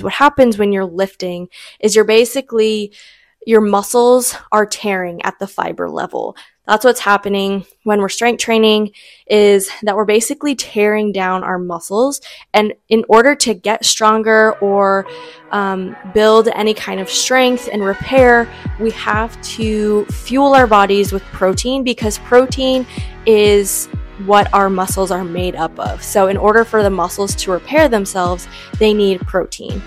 what happens when you're lifting is you're basically your muscles are tearing at the fiber level. That's what's happening when we're strength training is that we're basically tearing down our muscles. And in order to get stronger or um, build any kind of strength and repair, we have to fuel our bodies with protein because protein is what our muscles are made up of. So, in order for the muscles to repair themselves, they need protein.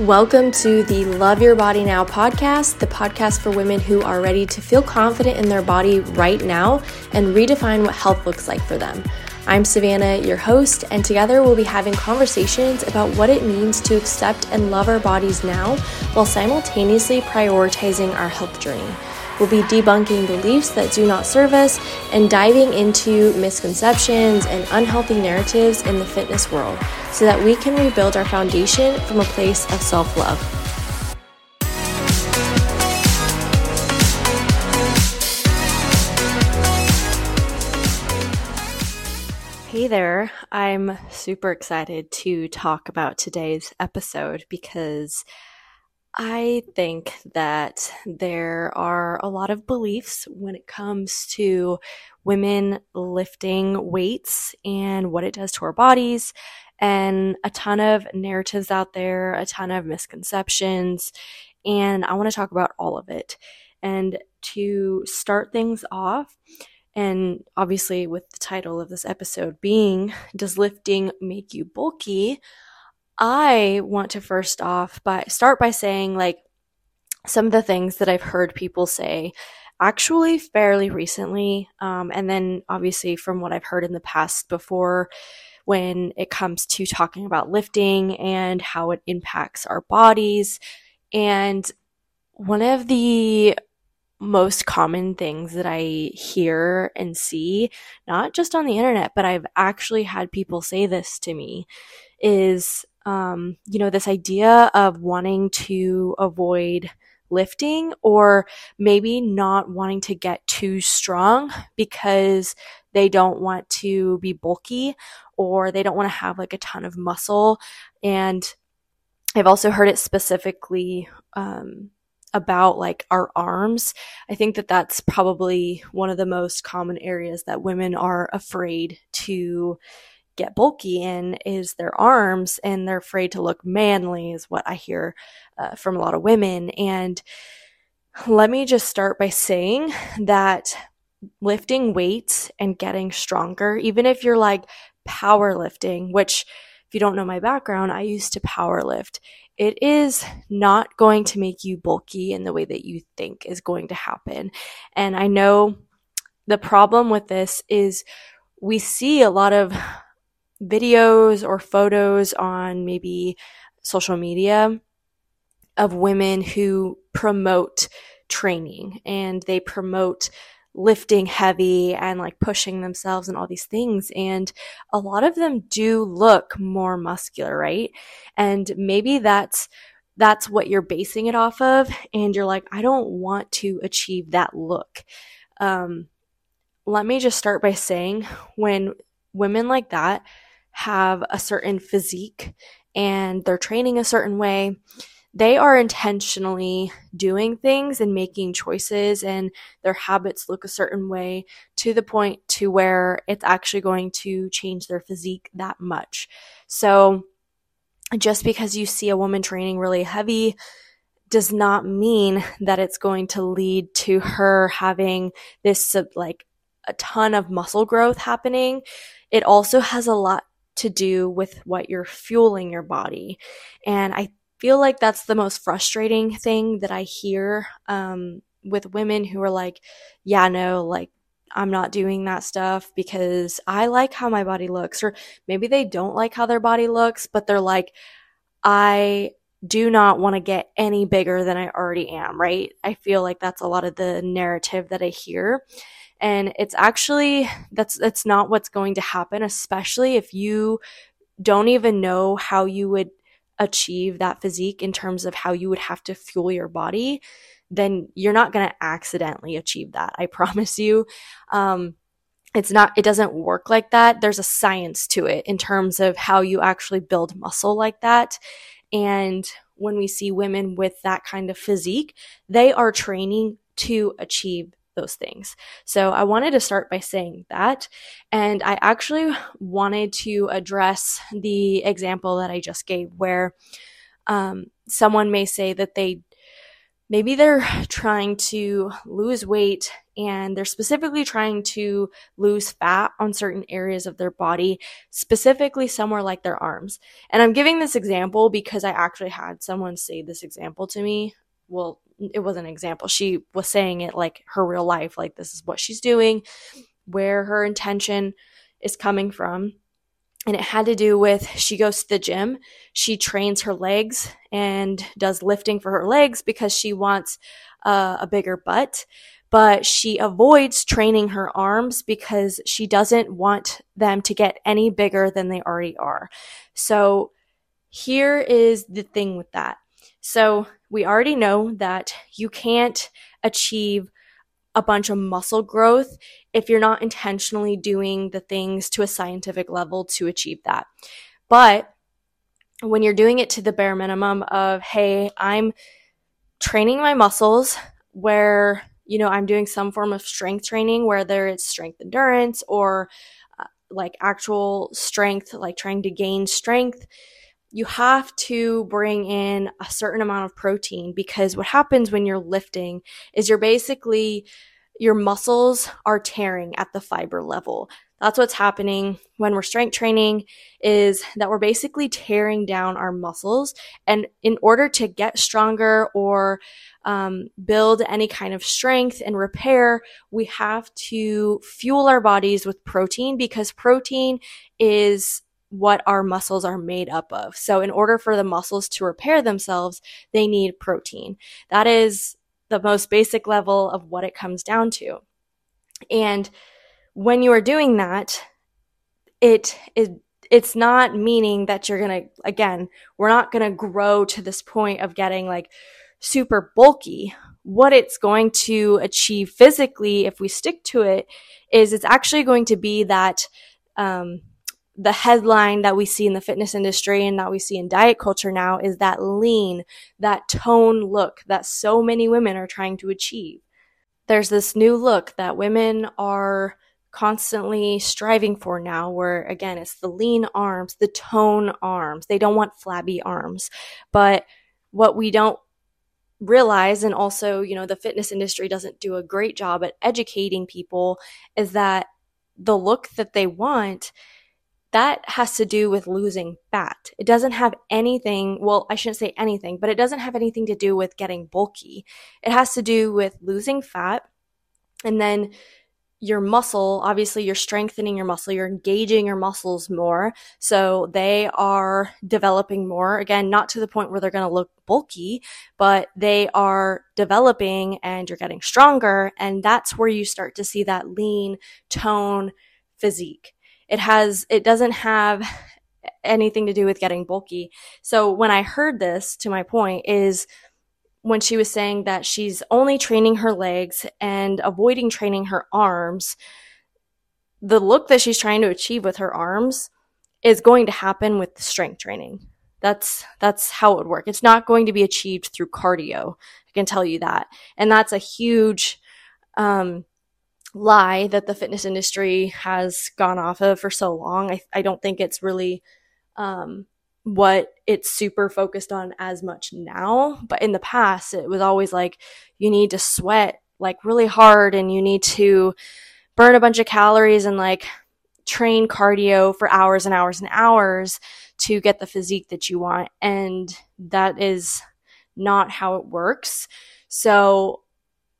Welcome to the Love Your Body Now podcast, the podcast for women who are ready to feel confident in their body right now and redefine what health looks like for them. I'm Savannah, your host, and together we'll be having conversations about what it means to accept and love our bodies now while simultaneously prioritizing our health journey. We'll be debunking beliefs that do not serve us and diving into misconceptions and unhealthy narratives in the fitness world so that we can rebuild our foundation from a place of self love. Hey there, I'm super excited to talk about today's episode because I think that there are a lot of beliefs when it comes to women lifting weights and what it does to our bodies, and a ton of narratives out there, a ton of misconceptions, and I want to talk about all of it. And to start things off, and obviously with the title of this episode being Does Lifting Make You Bulky? I want to first off by start by saying like some of the things that I've heard people say actually fairly recently, um, and then obviously from what I've heard in the past before when it comes to talking about lifting and how it impacts our bodies. And one of the most common things that I hear and see, not just on the internet, but I've actually had people say this to me, is um, you know, this idea of wanting to avoid lifting or maybe not wanting to get too strong because they don't want to be bulky or they don't want to have like a ton of muscle. And I've also heard it specifically um, about like our arms. I think that that's probably one of the most common areas that women are afraid to get bulky in is their arms and they're afraid to look manly is what i hear uh, from a lot of women and let me just start by saying that lifting weights and getting stronger even if you're like powerlifting which you don't know my background i used to power lift. It is not going to make you bulky in the way that you think is going to happen. And i know the problem with this is we see a lot of videos or photos on maybe social media of women who promote training and they promote lifting heavy and like pushing themselves and all these things. And a lot of them do look more muscular, right? And maybe that's that's what you're basing it off of and you're like i don't want to achieve that look um, let me just start by saying when women like that have a certain physique and they're training a certain way, they are intentionally doing things and making choices and their habits look a certain way to the point to where it's actually going to change their physique that much. So just because you see a woman training really heavy does not mean that it's going to lead to her having this like a ton of muscle growth happening. It also has a lot to do with what you're fueling your body. And I feel like that's the most frustrating thing that I hear um, with women who are like, yeah, no, like, I'm not doing that stuff because I like how my body looks. Or maybe they don't like how their body looks, but they're like, I do not want to get any bigger than I already am, right? I feel like that's a lot of the narrative that I hear and it's actually that's that's not what's going to happen especially if you don't even know how you would achieve that physique in terms of how you would have to fuel your body then you're not going to accidentally achieve that i promise you. Um, it's not it doesn't work like that. There's a science to it in terms of how you actually build muscle like that. And when we see women with that kind of physique they are training to achieve those things. So I wanted to start by saying that. And I actually wanted to address the example that I just gave where um, someone may say that they maybe they're trying to lose weight and they're specifically trying to lose fat on certain areas of their body, specifically somewhere like their arms. And I'm giving this example because I actually had someone say this example to me. Well, it was an example. She was saying it like her real life, like this is what she's doing, where her intention is coming from. And it had to do with she goes to the gym, she trains her legs and does lifting for her legs because she wants uh, a bigger butt. But she avoids training her arms because she doesn't want them to get any bigger than they already are. So here is the thing with that. So we already know that you can't achieve a bunch of muscle growth if you're not intentionally doing the things to a scientific level to achieve that. But when you're doing it to the bare minimum of, hey, I'm training my muscles where, you know, I'm doing some form of strength training, whether it's strength endurance or uh, like actual strength, like trying to gain strength you have to bring in a certain amount of protein because what happens when you're lifting is you're basically your muscles are tearing at the fiber level. That's what's happening when we're strength training is that we're basically tearing down our muscles. And in order to get stronger or um, build any kind of strength and repair, we have to fuel our bodies with protein because protein is what our muscles are made up of. So in order for the muscles to repair themselves, they need protein. That is the most basic level of what it comes down to. And when you are doing that, it is it's not meaning that you're going to again, we're not going to grow to this point of getting like super bulky. What it's going to achieve physically if we stick to it is it's actually going to be that um, the headline that we see in the fitness industry and that we see in diet culture now is that lean, that tone look that so many women are trying to achieve. There's this new look that women are constantly striving for now where again it's the lean arms, the tone arms. They don't want flabby arms. But what we don't realize and also, you know, the fitness industry doesn't do a great job at educating people is that the look that they want that has to do with losing fat. It doesn't have anything, well, I shouldn't say anything, but it doesn't have anything to do with getting bulky. It has to do with losing fat and then your muscle, obviously you're strengthening your muscle, you're engaging your muscles more. So they are developing more. Again, not to the point where they're going to look bulky, but they are developing and you're getting stronger. And that's where you start to see that lean tone physique it has it doesn't have anything to do with getting bulky. So when I heard this, to my point, is when she was saying that she's only training her legs and avoiding training her arms, the look that she's trying to achieve with her arms is going to happen with strength training. That's that's how it would work. It's not going to be achieved through cardio. I can tell you that. And that's a huge um, lie that the fitness industry has gone off of for so long. I, I don't think it's really um, what it's super focused on as much now. But in the past, it was always like you need to sweat like really hard and you need to burn a bunch of calories and like train cardio for hours and hours and hours to get the physique that you want. And that is not how it works. So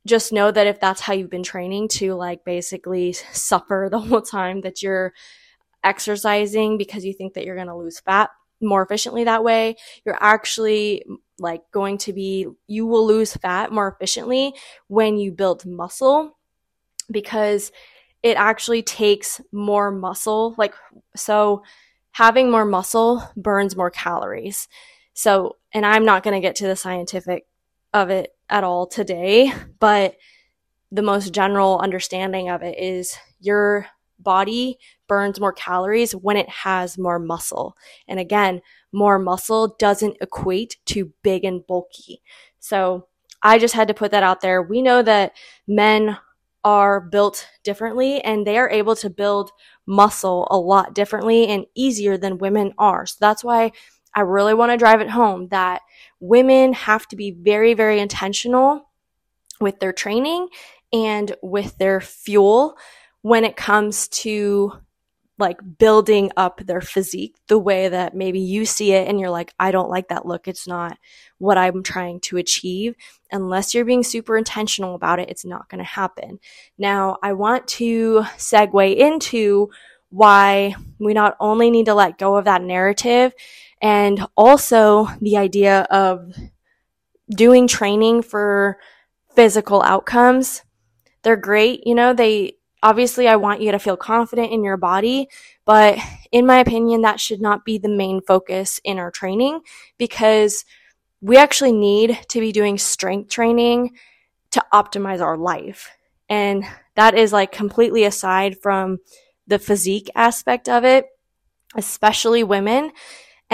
just know that if that's how you've been training to like basically suffer the whole time that you're exercising because you think that you're going to lose fat more efficiently that way, you're actually like going to be, you will lose fat more efficiently when you build muscle because it actually takes more muscle. Like, so having more muscle burns more calories. So, and I'm not going to get to the scientific of it at all today, but the most general understanding of it is your body burns more calories when it has more muscle. And again, more muscle doesn't equate to big and bulky. So I just had to put that out there. We know that men are built differently and they are able to build muscle a lot differently and easier than women are. So that's why I really want to drive it home that women have to be very, very intentional with their training and with their fuel when it comes to like building up their physique the way that maybe you see it and you're like, I don't like that look. It's not what I'm trying to achieve. Unless you're being super intentional about it, it's not going to happen. Now, I want to segue into why we not only need to let go of that narrative and also the idea of doing training for physical outcomes. They're great. You know, they, obviously I want you to feel confident in your body, but in my opinion, that should not be the main focus in our training because we actually need to be doing strength training to optimize our life. And that is like completely aside from the physique aspect of it, especially women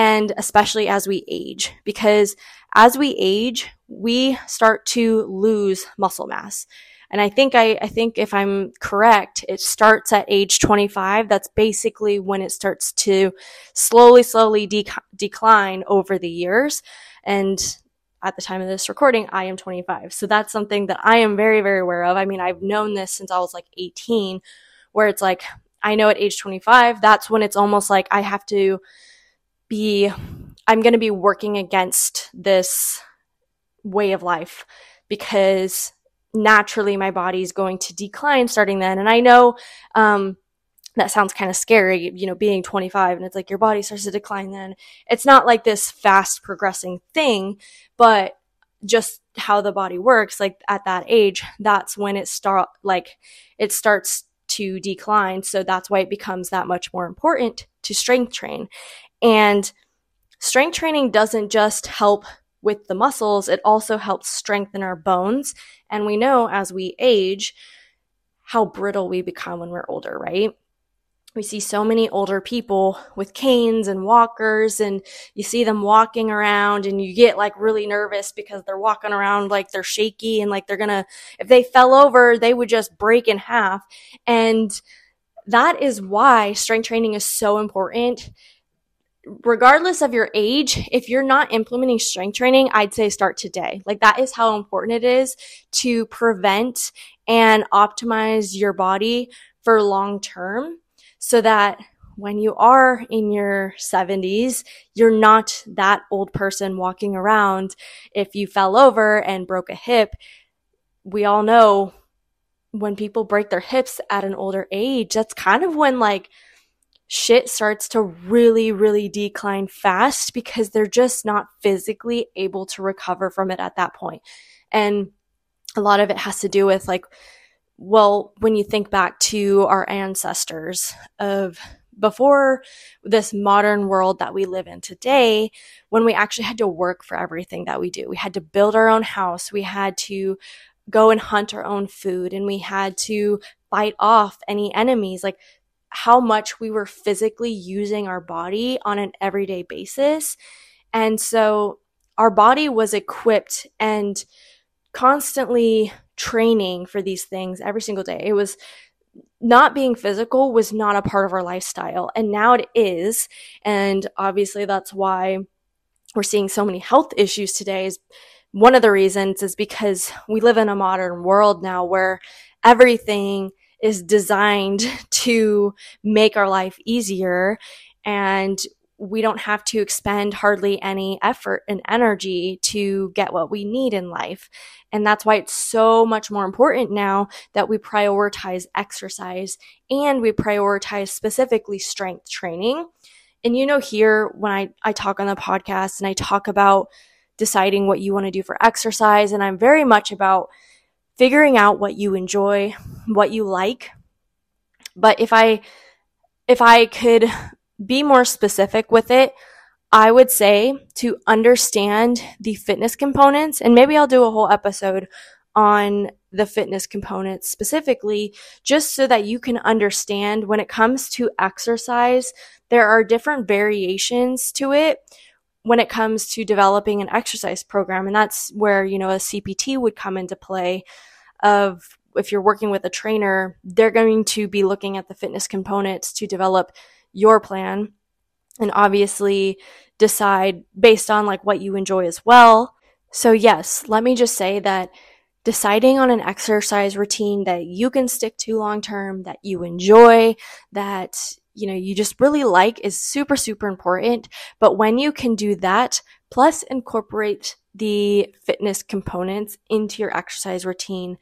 and especially as we age because as we age, we start to lose muscle mass. And I think I, I think if I'm correct, it starts at age 25. That's basically when it starts to slowly, slowly decline over the years. And at the time of this recording, I am 25. So that's something that I am very, very aware of. I mean, I've known this since I was like 18, where it's like, I know at age 25, that's when it's almost like I have to be, I'm going to be working against this way of life because naturally my body is going to decline starting then. And I know, um, that sounds kind of scary, you know, being 25 and it's like your body starts to decline then. It's not like this fast progressing thing, but just how the body works, like at that age, that's when it start, like it starts to decline. So that's why it becomes that much more important to strength train. And strength training doesn't just help with the muscles, it also helps strengthen our bones. And we know as we age how brittle we become when we're older, right? We see so many older people with canes and walkers, and you see them walking around, and you get like really nervous because they're walking around like they're shaky and like they're gonna, if they fell over, they would just break in half. And that is why strength training is so important regardless of your age, if you're not implementing strength training, I'd say start today. Like that is how important it is to prevent and optimize your body for long term so that when you are in your 70s, you're not that old person walking around. If you fell over and broke a hip, we all know when people break their hips at an older age, that's kind of when like shit starts to really, really decline fast because they're just not physically able to recover from it at that point. And a lot of it has to do with like, well, when you think back to our ancestors of before this modern world that we live in today, when we actually had to work for everything that we do, we had to build our own house, we had to go and hunt our own food, and we had to fight off any enemies. Like how much we were physically using our body on an everyday basis. And so our body was equipped and constantly training for these things every single day. It was not being physical was not a part of our lifestyle. And now it is. And obviously that's why we're seeing so many health issues today is one of the reasons is because we live in a modern world now where everything is designed to make our life easier and we don't have to expend hardly any effort and energy to get what we need in life. And that's why it's so much more important now that we prioritize exercise and we prioritize specifically strength training. And you know, here when I, I talk on the podcast and I talk about deciding what you want to do for exercise, and I'm very much about figuring out what you enjoy, what you like. But if I, if I could be more specific with it, I would say to understand the fitness components, and maybe I'll do a whole episode on the fitness components specifically, just so that you can understand when it comes to exercise, there are different variations to it when it comes to developing an exercise program. And that's where, you know, a CPT would come into play of if you're working with a trainer, they're going to be looking at the fitness components to develop your plan and obviously decide based on like what you enjoy as well. So yes, let me just say that deciding on an exercise routine that you can stick to long term, that you enjoy, that you know you just really like is super super important, but when you can do that plus incorporate the fitness components into your exercise routine,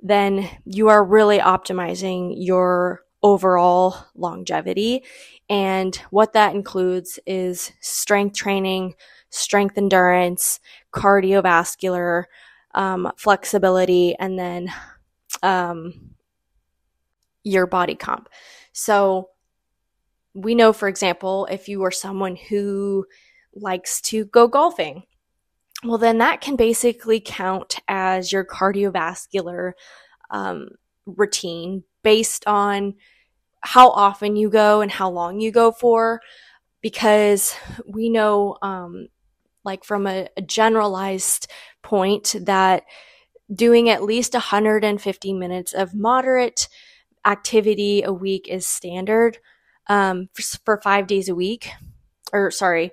then you are really optimizing your overall longevity. And what that includes is strength training, strength endurance, cardiovascular, um, flexibility, and then um, your body comp. So we know, for example, if you are someone who likes to go golfing, well, then that can basically count as your cardiovascular um, routine based on how often you go and how long you go for because we know um, like from a, a, generalized point that doing at least 150 minutes of moderate activity a week is standard um, for, for five days a week or sorry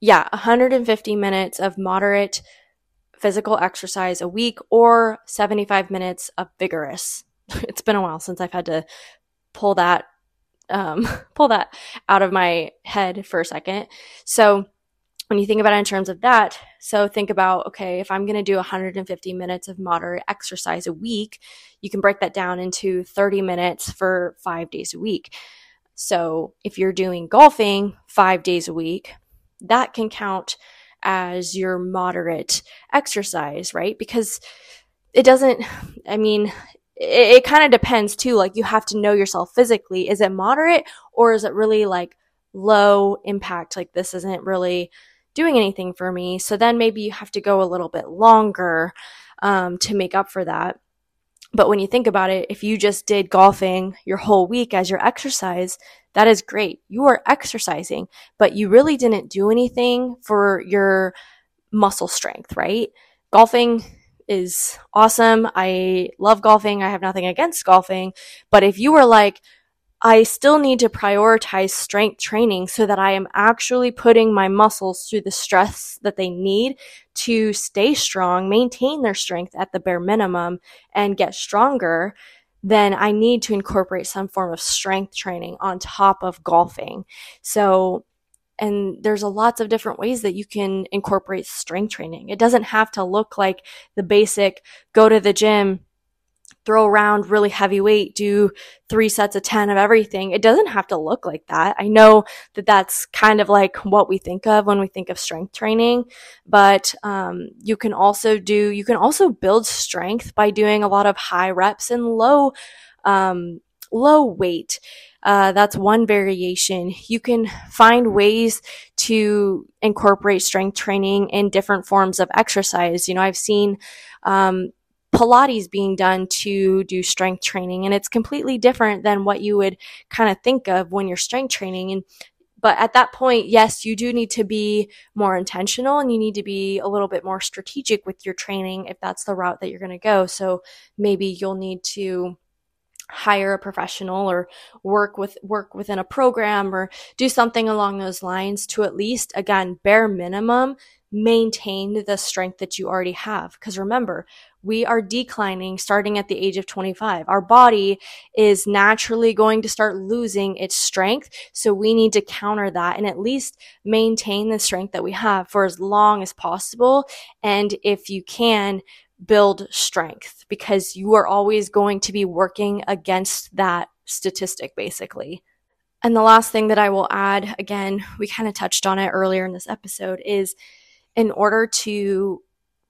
yeah 150 minutes of moderate physical exercise a week or 75 minutes of vigorous it's been a while since I've had to pull that um, pull that out of my head for a second. So when you think about it in terms of that, so think about okay, if I'm going to do 150 minutes of moderate exercise a week, you can break that down into 30 minutes for five days a week. So if you're doing golfing five days a week, that can count as your moderate exercise, right? Because it doesn't, I mean, it, it kind of depends too. Like you have to know yourself physically. Is it moderate or is it really like low impact? Like this isn't really doing anything for me. So then maybe you have to go a little bit longer um, to make up for that. But when you think about it, if you just did golfing your whole week as your exercise, that is great. You are exercising, but you really didn't do anything for your muscle strength, right? Golfing is awesome. I love golfing. I have nothing against golfing. But if you were like, I still need to prioritize strength training so that I am actually putting my muscles through the stress that they need to stay strong, maintain their strength at the bare minimum, and get stronger, then I need to incorporate some form of strength training on top of golfing. So and there's a lots of different ways that you can incorporate strength training. It doesn't have to look like the basic go to the gym, throw around really heavy weight, do three sets of 10 of everything. It doesn't have to look like that. I know that that's kind of like what we think of when we think of strength training, but um, you can also do, you can also build strength by doing a lot of high reps and low, um, low weight. Uh, that's one variation. You can find ways to incorporate strength training in different forms of exercise. You know, I've seen um, Pilates being done to do strength training, and it's completely different than what you would kind of think of when you're strength training. And but at that point, yes, you do need to be more intentional and you need to be a little bit more strategic with your training if that's the route that you're going to go. So maybe you'll need to hire a professional or work with work within a program or do something along those lines to at least again bare minimum maintain the strength that you already have. Because remember we are declining starting at the age of 25 our body is naturally going to start losing its strength so we need to counter that and at least maintain the strength that we have for as long as possible. And if you can build strength because you are always going to be working against that statistic, basically. And the last thing that I will add, again, we kind of touched on it earlier in this episode, is in order to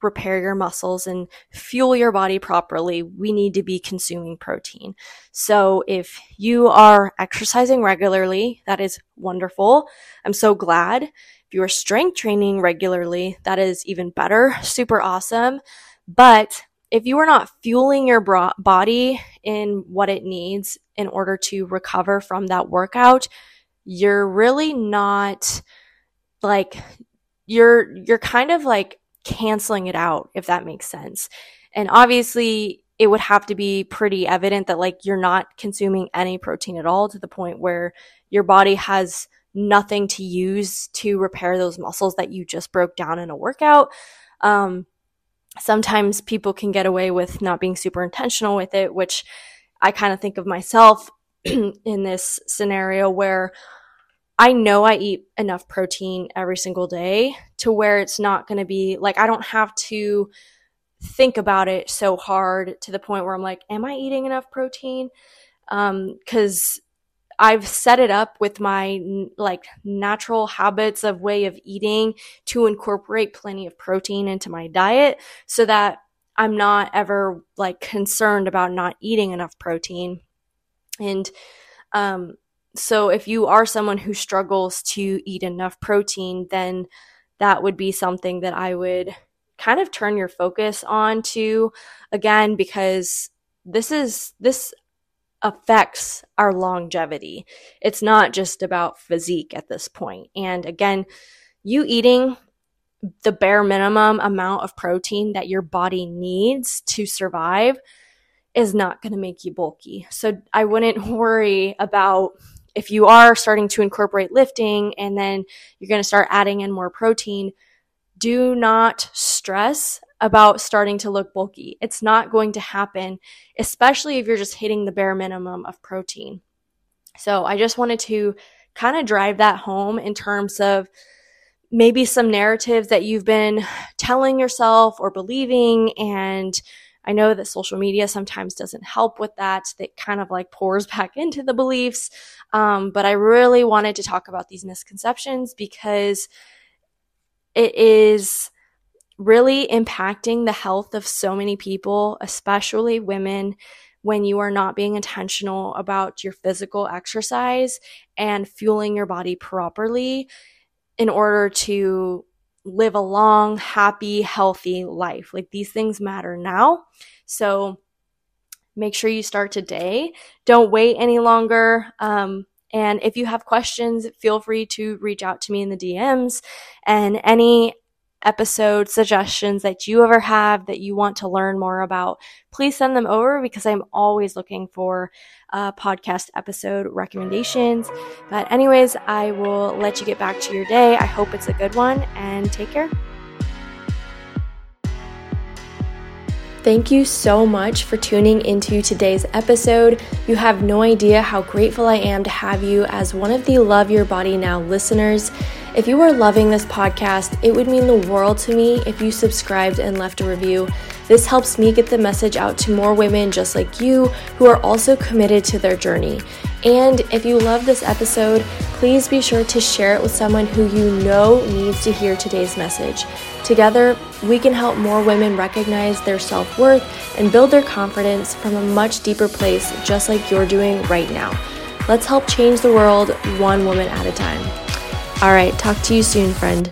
repair your muscles and fuel your body properly, we need to be consuming protein. So if you are exercising regularly, that is wonderful. I'm so glad. If you are strength training regularly, that is even better. Super awesome. But if you are not fueling your body in what it needs in order to recover from that workout, you're really not like you're you're kind of like canceling it out if that makes sense. And obviously it would have to be pretty evident that like you're not consuming any protein at all to the point where your body has nothing to use to repair those muscles that you just broke down in a workout. Um, sometimes people can get away with not being super intentional with it, which I kind of think of myself in this scenario where I know I eat enough protein every single day to where it's not going to be like I don't have to think about it so hard to the point where I'm like, am I eating enough protein? Um, cause I've set it up with my like natural habits of way of eating to incorporate plenty of protein into my diet so that I'm not ever like concerned about not eating enough protein. And um, so if you are someone who struggles to eat enough protein, then that would be something that I would kind of turn your focus on to again because this is this affects our longevity. It's not just about physique at this point. And again, you eating the bare minimum amount of protein that your body needs to survive is not going to make you bulky. So I wouldn't worry about if you are starting to incorporate lifting and then you're going to start adding in more protein, do not stress about starting to look bulky. It's not going to happen, especially if you're just hitting the bare minimum of protein. So I just wanted to kind of drive that home in terms of maybe some narratives that you've been telling yourself or believing. And I know that social media sometimes doesn't help with that. That kind of like pours back into the beliefs. Um, but I really wanted to talk about these misconceptions because it is really impacting the health of so many people, especially women, when you are not being intentional about your physical exercise and fueling your body properly in order to live a long, happy, healthy life. Like these things matter now. So make sure you start today. Don't wait any longer. Um, and if you have questions, feel free to reach out to me in the DMs. And any episode suggestions that you ever have that you want to learn more about, please send them over because I'm always looking for uh, podcast episode recommendations. But, anyways, I will let you get back to your day. I hope it's a good one and take care. Thank you so much for tuning into today's episode. You have no idea how grateful I am to have you as one of the Love Your Body Now listeners. If you are loving this podcast, it would mean the world to me if you subscribed and left a review. This helps me get the message out to more women just like you who are also committed to their journey. And if you love this episode, please be sure to share it with someone who you know needs to hear today's message. Together, we can help more women recognize their self worth and build their confidence from a much deeper place, just like you're doing right now. Let's help change the world one woman at a time. All right, talk to you soon, friend.